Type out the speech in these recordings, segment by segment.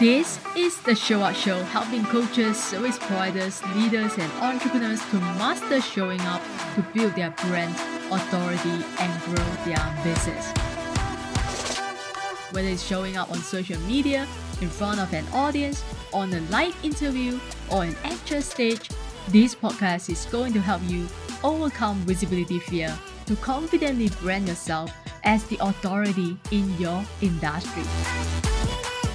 This is the Show Up Show, helping coaches, service providers, leaders, and entrepreneurs to master showing up to build their brand, authority, and grow their business. Whether it's showing up on social media, in front of an audience, on a live interview, or an actual stage, this podcast is going to help you overcome visibility fear to confidently brand yourself as the authority in your industry.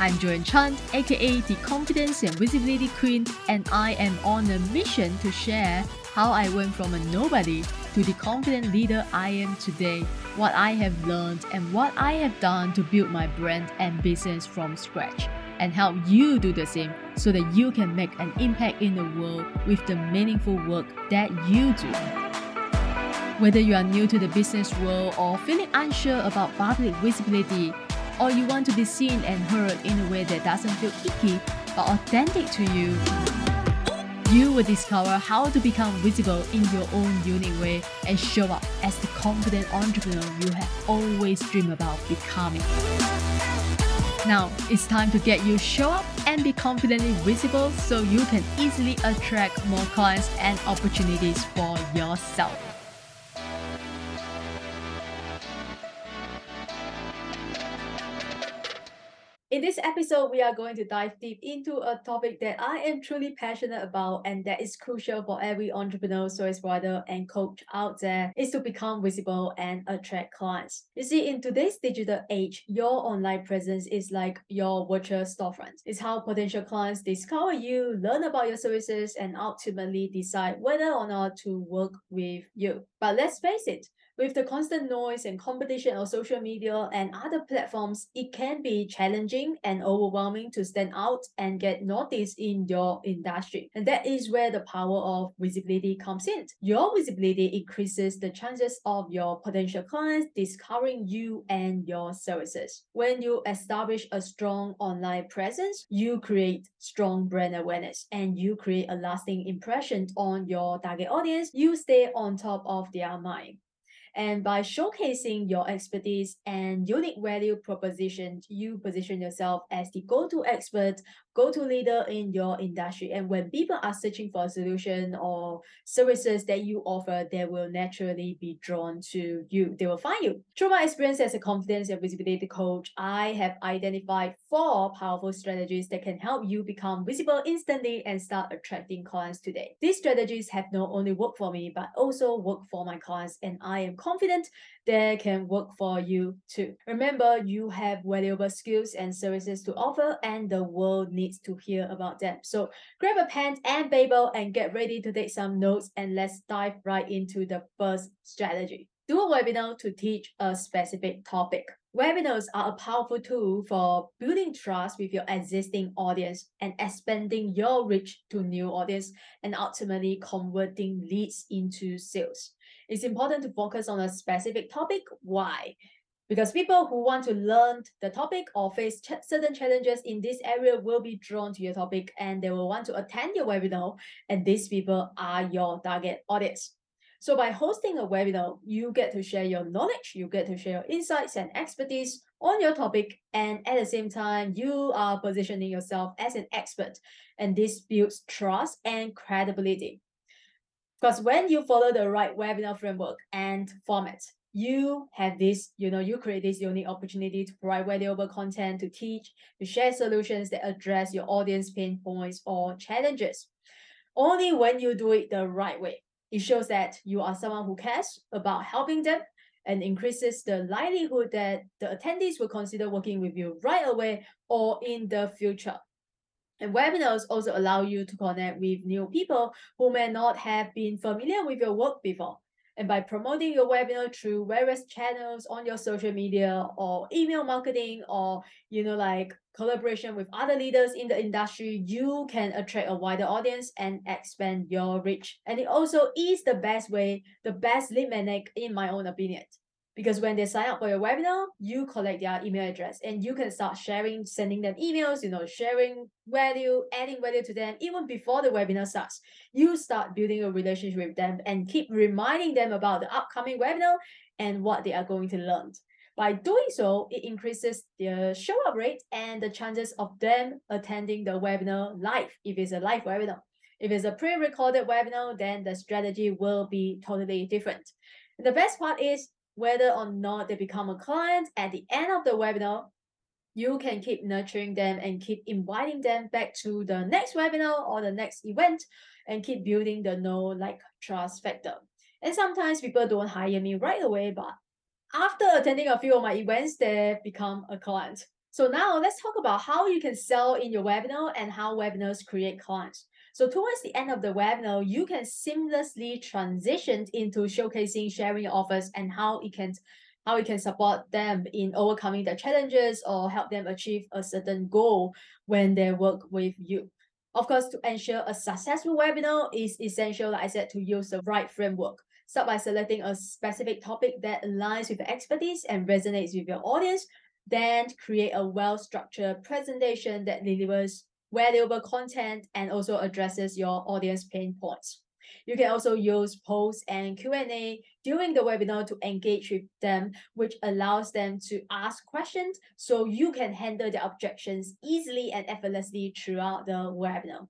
I'm Joyan Chan, aka the Confidence and Visibility Queen, and I am on a mission to share how I went from a nobody to the confident leader I am today, what I have learned, and what I have done to build my brand and business from scratch, and help you do the same so that you can make an impact in the world with the meaningful work that you do. Whether you are new to the business world or feeling unsure about public visibility, or you want to be seen and heard in a way that doesn't feel icky but authentic to you, you will discover how to become visible in your own unique way and show up as the confident entrepreneur you have always dreamed about becoming. Now, it's time to get you show up and be confidently visible so you can easily attract more clients and opportunities for yourself. In this episode, we are going to dive deep into a topic that I am truly passionate about and that is crucial for every entrepreneur, service provider, and coach out there is to become visible and attract clients. You see, in today's digital age, your online presence is like your virtual storefront. It's how potential clients discover you, learn about your services, and ultimately decide whether or not to work with you. But let's face it, with the constant noise and competition of social media and other platforms, it can be challenging and overwhelming to stand out and get noticed in your industry. And that is where the power of visibility comes in. Your visibility increases the chances of your potential clients discovering you and your services. When you establish a strong online presence, you create strong brand awareness and you create a lasting impression on your target audience. You stay on top of their mind. And by showcasing your expertise and unique value proposition, you position yourself as the go-to expert go-to leader in your industry. And when people are searching for a solution or services that you offer, they will naturally be drawn to you. They will find you. Through my experience as a confidence and visibility coach, I have identified four powerful strategies that can help you become visible instantly and start attracting clients today. These strategies have not only worked for me, but also work for my clients. And I am confident they can work for you too. Remember, you have valuable skills and services to offer, and the world needs to hear about them. So grab a pen and paper and get ready to take some notes, and let's dive right into the first strategy. Do a webinar to teach a specific topic. Webinars are a powerful tool for building trust with your existing audience and expanding your reach to new audience and ultimately converting leads into sales it's important to focus on a specific topic. Why? Because people who want to learn the topic or face ch- certain challenges in this area will be drawn to your topic and they will want to attend your webinar. And these people are your target audience. So by hosting a webinar, you get to share your knowledge, you get to share your insights and expertise on your topic, and at the same time, you are positioning yourself as an expert, and this builds trust and credibility. Because when you follow the right webinar framework and format, you have this, you know, you create this unique opportunity to provide valuable content, to teach, to share solutions that address your audience pain points or challenges. Only when you do it the right way, it shows that you are someone who cares about helping them and increases the likelihood that the attendees will consider working with you right away or in the future. And webinars also allow you to connect with new people who may not have been familiar with your work before. And by promoting your webinar through various channels on your social media or email marketing or, you know, like collaboration with other leaders in the industry, you can attract a wider audience and expand your reach. And it also is the best way, the best lead magnet, in my own opinion because when they sign up for your webinar, you collect their email address and you can start sharing, sending them emails, you know, sharing value, adding value to them even before the webinar starts. You start building a relationship with them and keep reminding them about the upcoming webinar and what they are going to learn. By doing so, it increases the show up rate and the chances of them attending the webinar live if it's a live webinar. If it's a pre-recorded webinar, then the strategy will be totally different. the best part is whether or not they become a client at the end of the webinar, you can keep nurturing them and keep inviting them back to the next webinar or the next event and keep building the know like trust factor. And sometimes people don't hire me right away, but after attending a few of my events, they become a client. So now let's talk about how you can sell in your webinar and how webinars create clients. So towards the end of the webinar, you can seamlessly transition into showcasing, sharing your offers and how it can how it can support them in overcoming their challenges or help them achieve a certain goal when they work with you. Of course, to ensure a successful webinar is essential, like I said, to use the right framework. Start by selecting a specific topic that aligns with your expertise and resonates with your audience. Then create a well-structured presentation that delivers valuable content and also addresses your audience pain points. You can also use polls and Q&A during the webinar to engage with them, which allows them to ask questions so you can handle their objections easily and effortlessly throughout the webinar.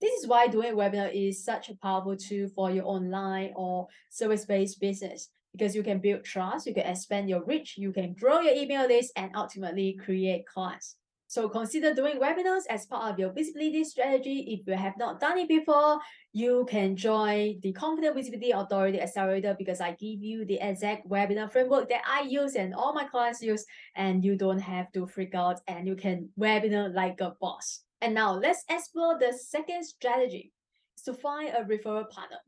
This is why doing webinar is such a powerful tool for your online or service-based business because you can build trust, you can expand your reach, you can grow your email list, and ultimately create clients. So consider doing webinars as part of your visibility strategy. If you have not done it before, you can join the Confident Visibility Authority Accelerator because I give you the exact webinar framework that I use and all my clients use, and you don't have to freak out and you can webinar like a boss. And now let's explore the second strategy is to find a referral partner.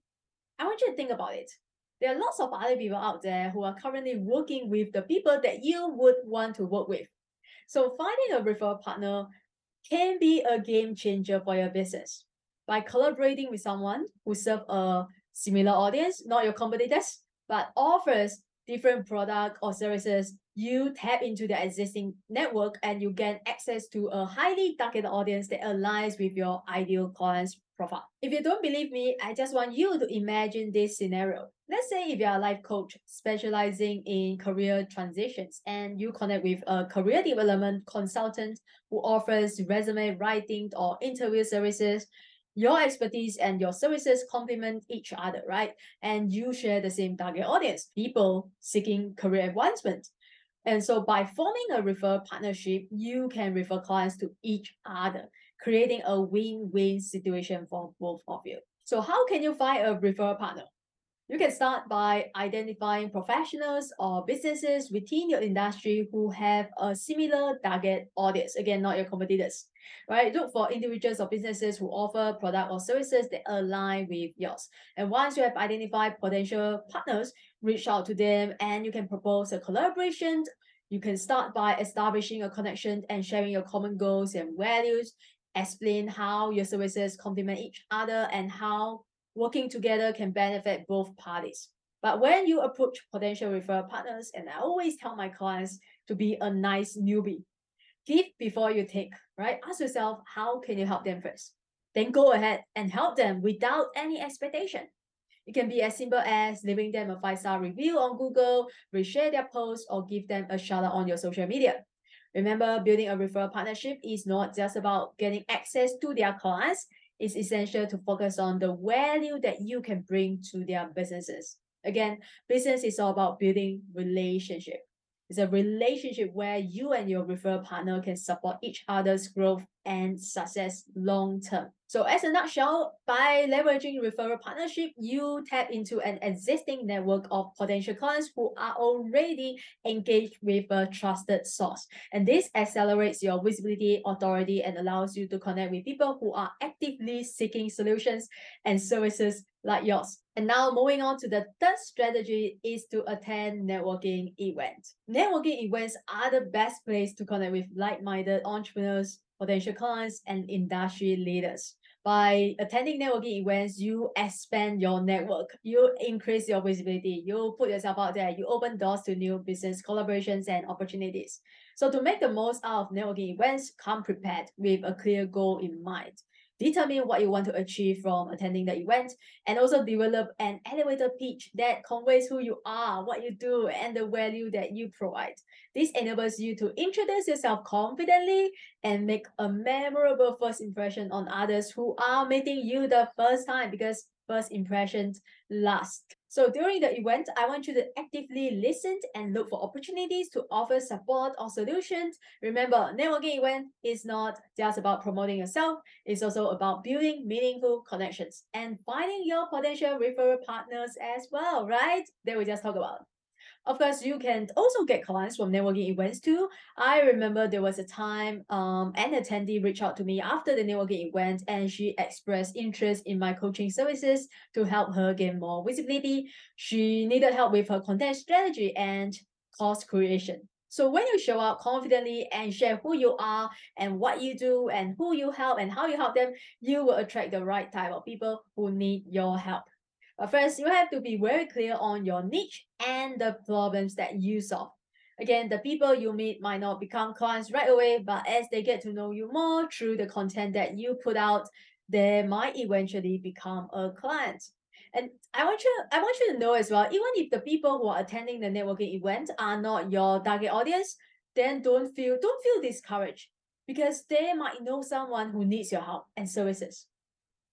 I want you to think about it. There are lots of other people out there who are currently working with the people that you would want to work with. So finding a referral partner can be a game changer for your business. By collaborating with someone who serves a similar audience, not your competitors, but offers different product or services, you tap into the existing network and you gain access to a highly targeted audience that aligns with your ideal client's profile. If you don't believe me, I just want you to imagine this scenario. Let's say if you're a life coach specializing in career transitions and you connect with a career development consultant who offers resume writing or interview services, your expertise and your services complement each other, right? And you share the same target audience, people seeking career advancement. And so by forming a referral partnership, you can refer clients to each other, creating a win-win situation for both of you. So how can you find a referral partner? You can start by identifying professionals or businesses within your industry who have a similar target audience. Again, not your competitors, right? Look for individuals or businesses who offer product or services that align with yours. And once you have identified potential partners, reach out to them and you can propose a collaboration. You can start by establishing a connection and sharing your common goals and values. Explain how your services complement each other and how working together can benefit both parties. But when you approach potential referral partners, and I always tell my clients to be a nice newbie, give before you take, right? Ask yourself, how can you help them first? Then go ahead and help them without any expectation. It can be as simple as leaving them a five-star review on Google, reshare their post, or give them a shout out on your social media. Remember, building a referral partnership is not just about getting access to their clients, it's essential to focus on the value that you can bring to their businesses. Again, business is all about building relationship. It's a relationship where you and your referral partner can support each other's growth and success long term. So as a nutshell, by leveraging referral partnership, you tap into an existing network of potential clients who are already engaged with a trusted source. And this accelerates your visibility, authority, and allows you to connect with people who are actively seeking solutions and services like yours. And now moving on to the third strategy is to attend networking events. Networking events are the best place to connect with like-minded entrepreneurs, potential clients, and industry leaders. By attending networking events, you expand your network, you increase your visibility, you put yourself out there, you open doors to new business collaborations and opportunities. So to make the most out of networking events, come prepared with a clear goal in mind. Determine what you want to achieve from attending the event, and also develop an elevator pitch that conveys who you are, what you do, and the value that you provide. This enables you to introduce yourself confidently and make a memorable first impression on others who are meeting you the first time because first impressions last. So during the event, I want you to actively listen and look for opportunities to offer support or solutions. Remember, networking event is not just about promoting yourself, it's also about building meaningful connections and finding your potential referral partners as well, right? That we just talked about. Of course, you can also get clients from networking events too. I remember there was a time um, an attendee reached out to me after the networking event and she expressed interest in my coaching services to help her gain more visibility. She needed help with her content strategy and course creation. So when you show up confidently and share who you are and what you do and who you help and how you help them, you will attract the right type of people who need your help. But first, you have to be very clear on your niche and the problems that you solve. Again, the people you meet might not become clients right away, but as they get to know you more through the content that you put out, they might eventually become a client. And I want you, I want you to know as well, even if the people who are attending the networking event are not your target audience, then don't feel don't feel discouraged because they might know someone who needs your help and services.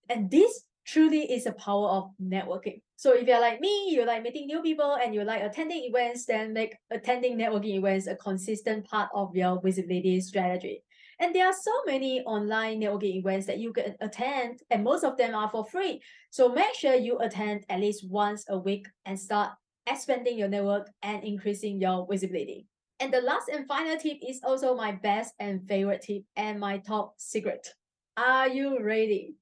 And this truly is the power of networking. So if you're like me, you like meeting new people and you like attending events, then make attending networking events a consistent part of your visibility strategy. And there are so many online networking events that you can attend, and most of them are for free. So make sure you attend at least once a week and start expanding your network and increasing your visibility. And the last and final tip is also my best and favorite tip and my top secret. Are you ready?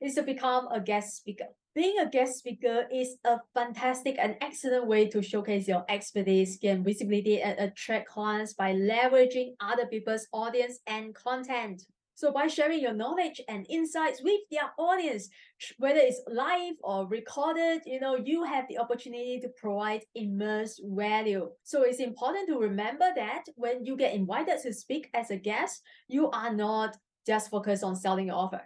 Is to become a guest speaker. Being a guest speaker is a fantastic and excellent way to showcase your expertise, gain visibility, and attract clients by leveraging other people's audience and content. So by sharing your knowledge and insights with their audience, whether it's live or recorded, you know, you have the opportunity to provide immense value. So it's important to remember that when you get invited to speak as a guest, you are not just focused on selling your offer.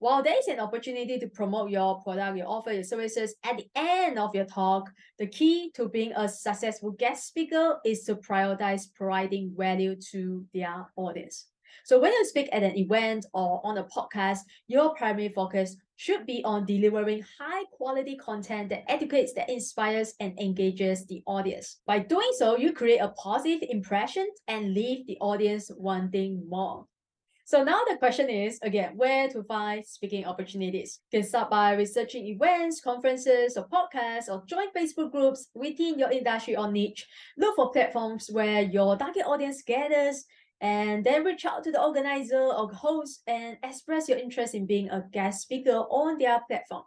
While there is an opportunity to promote your product, your offer, your services at the end of your talk, the key to being a successful guest speaker is to prioritize providing value to their audience. So when you speak at an event or on a podcast, your primary focus should be on delivering high quality content that educates, that inspires, and engages the audience. By doing so, you create a positive impression and leave the audience wanting more. So now the question is, again, where to find speaking opportunities? You can start by researching events, conferences, or podcasts, or join Facebook groups within your industry or niche. Look for platforms where your target audience gathers, and then reach out to the organizer or host and express your interest in being a guest speaker on their platform.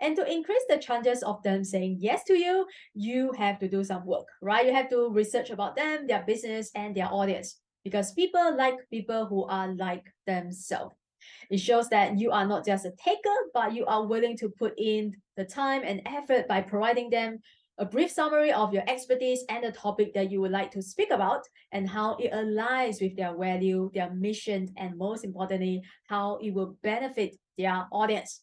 And to increase the chances of them saying yes to you, you have to do some work, right? You have to research about them, their business, and their audience because people like people who are like themselves. It shows that you are not just a taker, but you are willing to put in the time and effort by providing them a brief summary of your expertise and the topic that you would like to speak about and how it aligns with their value, their mission, and most importantly, how it will benefit their audience.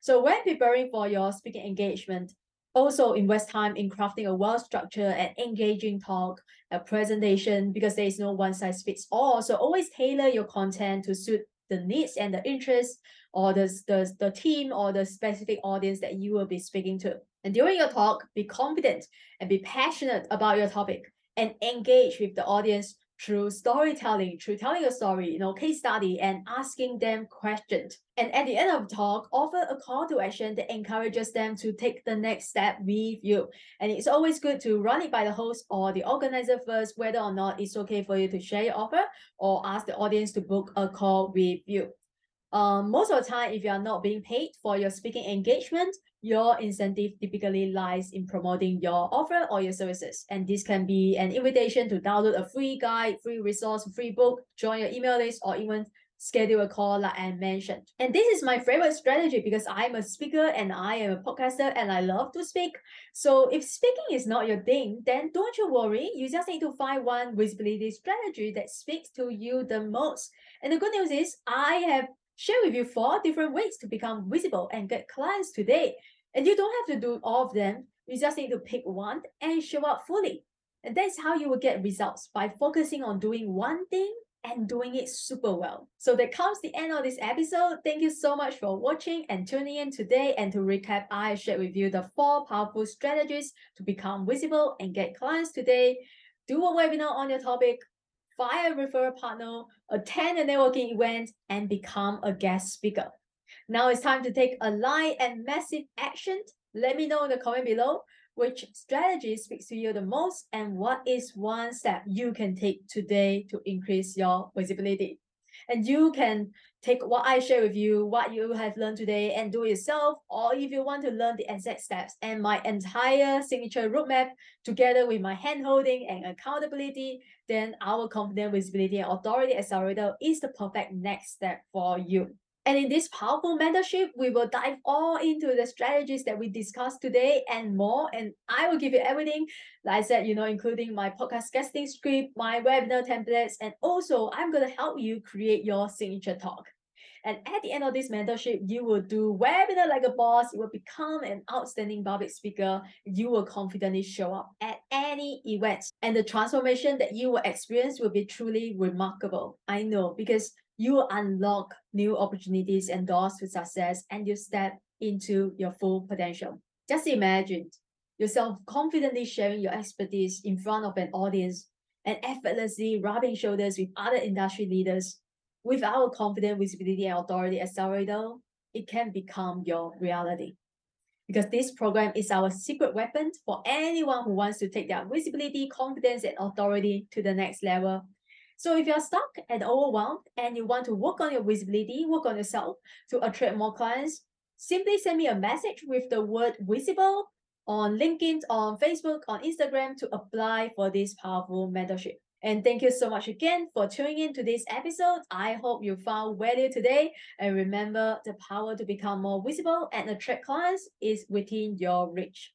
So when preparing for your speaking engagement, also invest time in crafting a well-structured and engaging talk, a presentation, because there is no one size fits all. So always tailor your content to suit the needs and the interests or the, the, the team or the specific audience that you will be speaking to. And during your talk, be confident and be passionate about your topic and engage with the audience through storytelling, through telling a story, you know, case study, and asking them questions. And at the end of the talk, offer a call to action that encourages them to take the next step with you. And it's always good to run it by the host or the organizer first, whether or not it's okay for you to share your offer or ask the audience to book a call with you. Um, most of the time, if you are not being paid for your speaking engagement, your incentive typically lies in promoting your offer or your services. And this can be an invitation to download a free guide, free resource, free book, join your email list, or even schedule a call like I mentioned. And this is my favorite strategy because I'm a speaker and I am a podcaster and I love to speak. So if speaking is not your thing, then don't you worry. You just need to find one visibility strategy that speaks to you the most. And the good news is I have share with you four different ways to become visible and get clients today. And you don't have to do all of them. You just need to pick one and show up fully. And that's how you will get results by focusing on doing one thing and doing it super well. So that comes the end of this episode. Thank you so much for watching and tuning in today. And to recap, I shared with you the four powerful strategies to become visible and get clients today. Do a webinar on your topic, find a referral partner, attend a networking event, and become a guest speaker. Now it's time to take a light and massive action. Let me know in the comment below which strategy speaks to you the most and what is one step you can take today to increase your visibility. And you can take what I share with you, what you have learned today, and do it yourself. Or if you want to learn the exact steps and my entire signature roadmap together with my hand holding and accountability, then our confident visibility and authority accelerator is the perfect next step for you. And in this powerful mentorship, we will dive all into the strategies that we discussed today and more. And I will give you everything, like I said, you know, including my podcast guesting script, my webinar templates, and also I'm going to help you create your signature talk. And at the end of this mentorship, you will do webinar like a boss. You will become an outstanding public speaker. You will confidently show up at any event. And the transformation that you will experience will be truly remarkable. I know because you unlock new opportunities and doors to success and you step into your full potential. Just imagine yourself confidently sharing your expertise in front of an audience and effortlessly rubbing shoulders with other industry leaders. With our confident visibility and authority accelerator, it can become your reality. Because this program is our secret weapon for anyone who wants to take their visibility, confidence, and authority to the next level so if you're stuck and overwhelmed and you want to work on your visibility, work on yourself to attract more clients, simply send me a message with the word visible on LinkedIn, on Facebook, on Instagram to apply for this powerful mentorship. And thank you so much again for tuning in to this episode. I hope you found value today. And remember, the power to become more visible and attract clients is within your reach.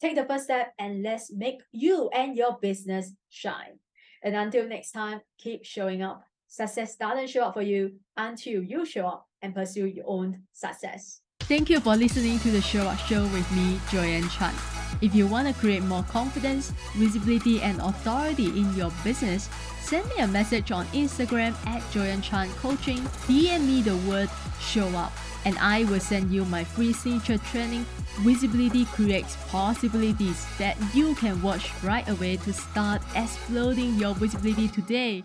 Take the first step and let's make you and your business shine. And until next time, keep showing up. Success doesn't show up for you until you show up and pursue your own success. Thank you for listening to the Show Up Show with me, Joyan Chan. If you want to create more confidence, visibility, and authority in your business, send me a message on Instagram at Joyan Chan Coaching. DM me the word show up, and I will send you my free signature training Visibility creates possibilities that you can watch right away to start exploding your visibility today.